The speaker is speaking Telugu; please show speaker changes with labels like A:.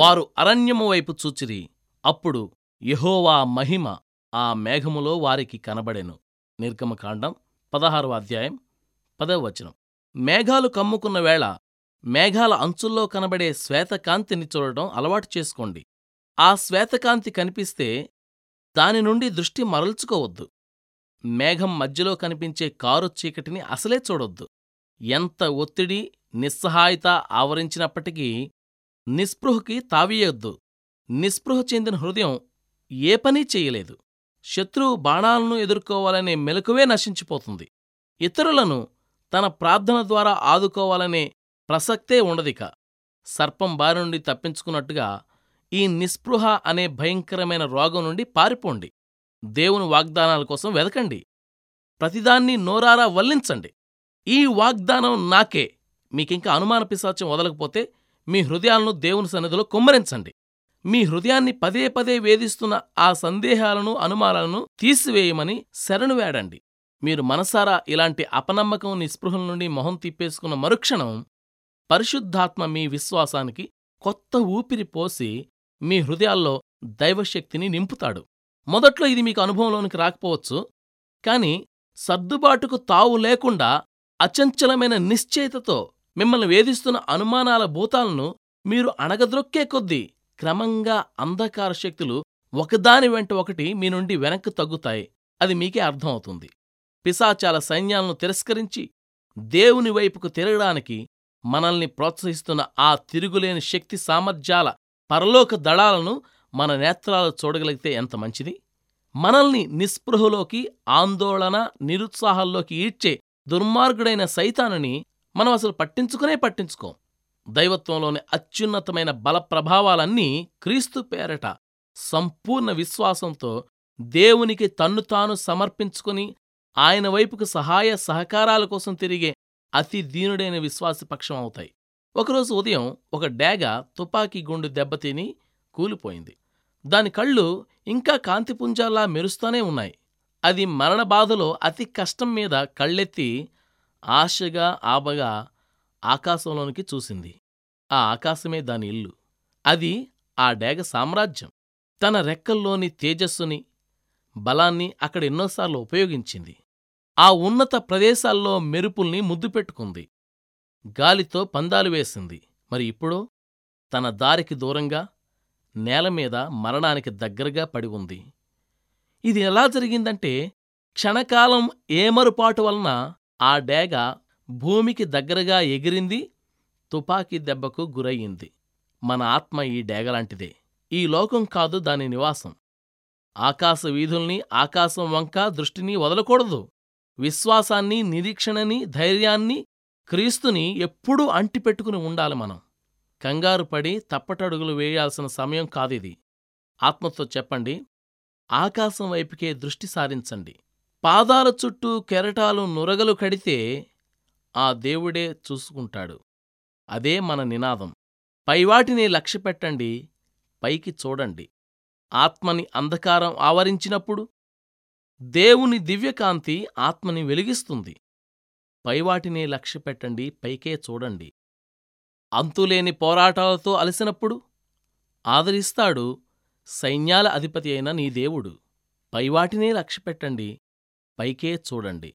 A: వారు అరణ్యము వైపు చూచిరి. అప్పుడు యహోవా మహిమ ఆ మేఘములో వారికి కనబడెను. నిర్గమకాండం పదహారవ అధ్యాయం పదవ వచనం. మేఘాలు కమ్ముకున్న వేళ మేఘాల అంచుల్లో కనబడే శ్వేతకాంతిని చూడటం అలవాటు చేసుకోండి. ఆ శ్వేతకాంతి కనిపిస్తే దాని నుండి దృష్టి మరల్చుకోవద్దు. మేఘం మధ్యలో కనిపించే కారు చీకటిని అసలే చూడొద్దు. ఎంత ఒత్తిడి నిస్సహాయత ఆవరించినప్పటికీ నిస్పృహకి తావీయొద్దు. నిస్పృహ చెందిన హృదయం ఏ పనీ చెయ్యలేదు శత్రువు బాణాలను ఎదుర్కోవాలనే మెలకువే నశించిపోతుంది. ఇతరులను తన ప్రార్థన ద్వారా ఆదుకోవాలనే ప్రసక్తే ఉండదిక. సర్పం బారి నుండి తప్పించుకున్నట్టుగా ఈ నిస్పృహ అనే భయంకరమైన రోగం నుండి పారిపోండి. దేవుని వాగ్దానాల కోసం వెదకండి. ప్రతిదాన్ని నోరారా వల్లించండి. ఈ వాగ్దానం నాకే. మీకింకా అనుమాన పిశాచం వదలకపోతే మీ హృదయాలను దేవుని సన్నిధిలో కుమ్మరించండి. మీ హృదయాన్ని పదే పదే వేధిస్తున్న ఆ సందేహాలను అనుమానాలను తీసివేయమని శరణు వేడండి. మీరు మనసారా ఇలాంటి అపనమ్మకం నిస్పృహల నుండి మొహం తిప్పేసుకున్న మరుక్షణం పరిశుద్ధాత్మ మీ విశ్వాసానికి కొత్త ఊపిరి పోసి మీ హృదయాల్లో దైవశక్తిని నింపుతాడు. మొదట్లో ఇది మీకు అనుభవంలోనికి రాకపోవచ్చు కాని సర్దుబాటుకు తావు లేకుండా అచంచలమైన నిశ్చయితతో మిమ్మల్ని వేధిస్తున్న అనుమానాల భూతాలను మీరు అణగద్రొక్కే కొద్దీ క్రమంగా అంధకార శక్తులు ఒకదాని వెంట ఒకటి మీ నుండి వెనక్కు తగ్గుతాయి. అది మీకే అర్థమవుతుంది. పిశాచాల సైన్యాలను తిరస్కరించి దేవుని వైపుకు తిరగడానికి మనల్ని ప్రోత్సహిస్తున్న ఆ తిరుగులేని శక్తి సామర్థ్యాల పరలోక దళాలను మన నేత్రాలు చూడగలిగితే ఎంత మంచిది? మనల్ని నిస్పృహలోకి ఆందోళన నిరుత్సాహాల్లోకి ఈడ్చే దుర్మార్గుడైన సైతానని మనం అసలు పట్టించుకునే పట్టించుకోం. దైవత్వంలోని అత్యున్నతమైన బల ప్రభావాలన్నీ క్రీస్తు పేరట. సంపూర్ణ విశ్వాసంతో దేవునికి తన్ను తాను సమర్పించుకుని ఆయన వైపుకు సహాయ సహకారాల కోసం తిరిగే అతి దీనుడైన విశ్వాసపక్షం అవుతాయి. ఒకరోజు ఉదయం ఒక డేగ తుపాకీ గుండు దెబ్బతిని కూలిపోయింది. దాని కళ్ళు ఇంకా కాంతిపుంజాల్లా మెరుస్తూనే ఉన్నాయి. అది మరణ బాధలో అతి కష్టం మీద కళ్ళెత్తి ఆశగా ఆబగా ఆకాశంలోనికి చూసింది. ఆ ఆకాశమే దాని ఇల్లు. అది ఆ డేగ సామ్రాజ్యం. తన రెక్కల్లోని తేజస్సుని బలాన్ని అక్కడ ఎన్నోసార్లు ఉపయోగించింది. ఆ ఉన్నత ప్రదేశాల్లో మెరుపుల్ని ముద్దు పెట్టుకుంది. గాలితో పందాలు వేసింది. మరి ఇప్పుడో? తన దారికి దూరంగా నేలమీద మరణానికి దగ్గరగా పడి ఉంది. ఇది ఎలా జరిగిందంటే క్షణకాలం ఏమరుపాటు వలన ఆ డేగ భూమికి దగ్గరగా ఎగిరింది తుపాకీ దెబ్బకు గురయ్యింది మన ఆత్మ ఈ డేగలాంటిదే ఈ లోకం కాదు దాని నివాసం. ఆకాశ వీధుల్ని ఆకాశం వంక దృష్టిని వదలకూడదు. విశ్వాసాన్ని నిరీక్షణని ధైర్యాన్ని క్రీస్తుని ఎప్పుడూ అంటిపెట్టుకుని ఉండాలి మనం. కంగారు పడి తప్పటడుగులు వేయాల్సిన సమయం కాదిది. ఆత్మతో చెప్పండి ఆకాశం వైపుకే దృష్టి సారించండి. పాదాల చుట్టూ కెరటాలు నురగలు కడితే ఆ దేవుడే చూసుకుంటాడు. అదే మన నినాదం. పైవాటిని లక్ష్యపెట్టండి పైకి చూడండి. ఆత్మని అంధకారం ఆవరించినప్పుడు దేవుని దివ్యకాంతి ఆత్మని వెలిగిస్తుంది. పైవాటినే లక్ష్యపెట్టండి పైకే చూడండి. అంతులేని పోరాటాలతో అలసినప్పుడు ఆదరిస్తాడు సైన్యాల అధిపతి అయిన నీ దేవుడు. పైవాటినే లక్ష్యపెట్టండి పైకే చూడండి.